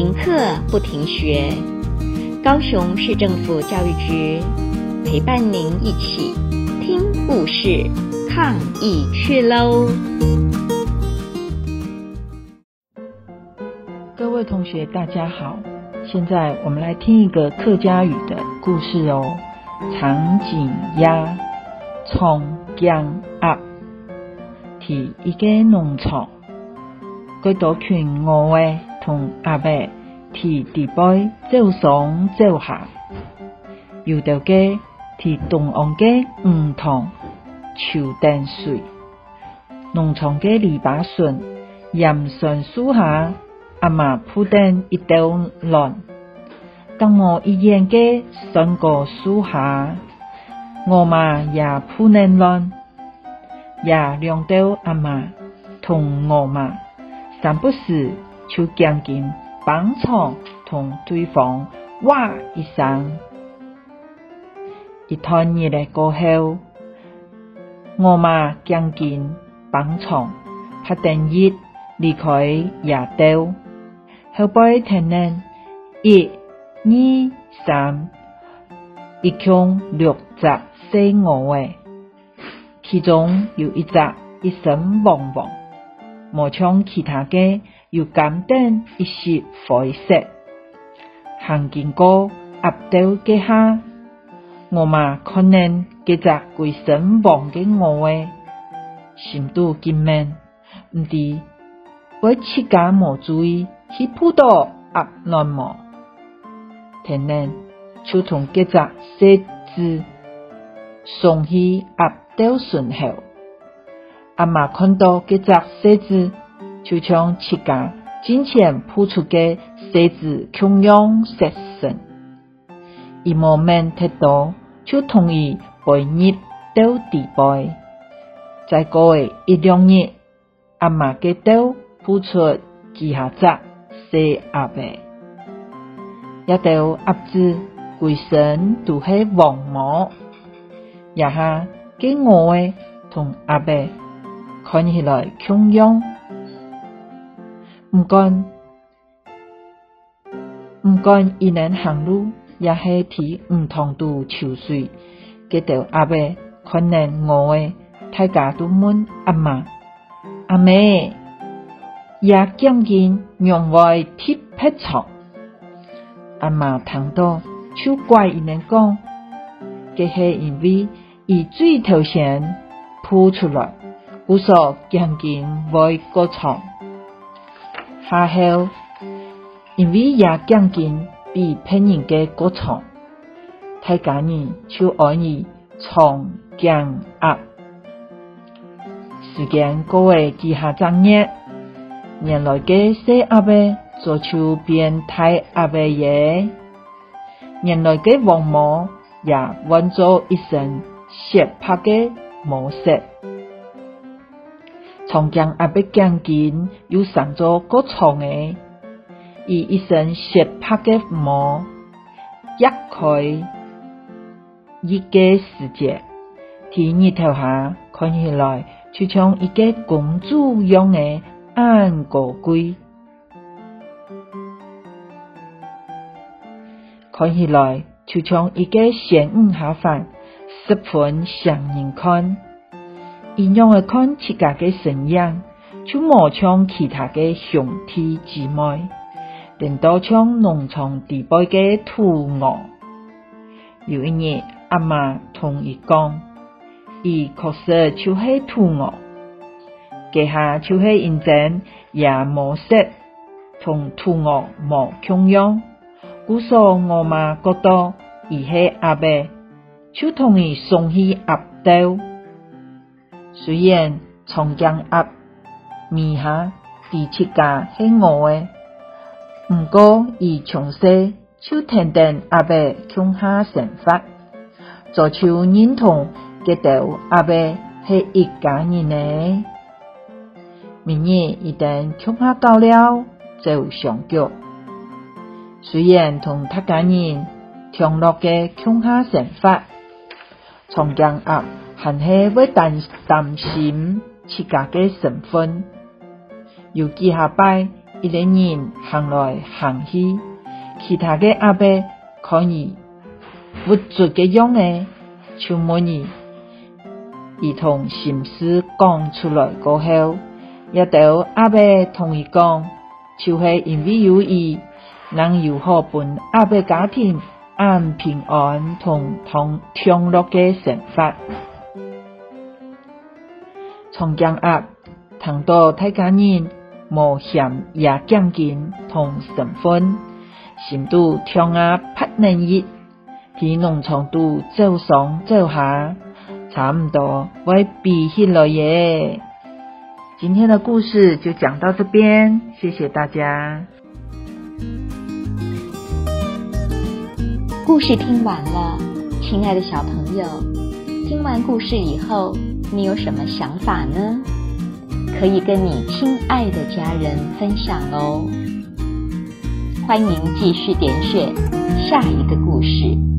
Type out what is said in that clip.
停课不停学，高雄市政府教育局陪伴您一起听故事、抗疫去喽！各位同学，大家好，现在我们来听一个客家语的故事哦。长颈鸭从江鸭提一个农场，几多群鹅仔同阿伯提地背走上走下，有的个提东岸个梧桐秋灯水，农场个篱笆顺盐酸树下，阿妈铺垫一道栏。当我一眼个山果树下，我妈也铺嫩乱，也两到阿妈同我妈，三不时就将近帮场同对方哇一声。一段日子过后，我嘛将近帮场拍电影离开野岛，后背听人一。二三，一共六只小鹅仔，其中有一只一身黄黄，无像其他嘅又简单一些灰色。行经过鸭道嘅下，我嘛看见几只规身黄嘅鹅仔，心都惊闷，唔知为自家无注意去扑到鸭卵么？天然就从几只狮子送去鸭道顺后，阿妈看到几只狮子，就将自家金钱扑出嘅狮子穷样杀生，一莫免太多，就同意背入到地背。再过一两日，阿妈嘅刀扑出几下只小鸭背。一条鸭子规身都系黄毛，一下给我诶同阿伯看起来穷样，唔管唔管伊人行路，也系提唔同度潮水，给条阿伯看见我诶，大家都问阿妈阿妹，也将近让我贴皮草。阿妈听到，就怪伊们讲，这是因为伊最头先扑出来，故所将近会过床。下后，因为也将近比别人嘅过长，大家人就爱伊长江鸭。时间过为几下正月，原来嘅小鸭呗。做出变态阿伯爷，原来个黄毛也换做一身雪白个毛色。长江阿伯将近又上咗个床诶，以一身雪白个毛一开一个世界，天日头下看起来就像一个公主样诶安高贵。看起来就像一个仙女下凡，十分像人看。一样的看自家的身样，就冇像其他的兄弟姊妹，连到像农场地背的土鹅。有一日，阿妈同伊讲，伊确实就是土鹅，家下就是认真也冇色，同土鹅冇两样。故说我妈觉得伊系阿伯，就同伊送去鸭道。虽然长江鸭名下第七家系我诶，毋过伊从细就听听鸭伯乡下生活，做就认同这条鸭伯系一家人诶。明日一旦乡下到了，就上脚。虽然同他家人同乐个乡下生活，长江鸭还是会担担心自家个身份。有几下摆一个人行来行去，其他的阿伯可以不足的样诶，就问伊，伊同心事讲出来过后，也都阿伯同伊讲，就系因为有伊，能有好本阿伯家庭安平安同同畅乐嘅生活。从江鸭谈到大家人冒险也讲紧同身份，心度听啊不能一，喺农场度走上走下，差不多会闭起来耶。今天的故事就讲到这边，谢谢大家。故事听完了，亲爱的小朋友，听完故事以后，你有什么想法呢？可以跟你亲爱的家人分享哦。欢迎继续点选下一个故事。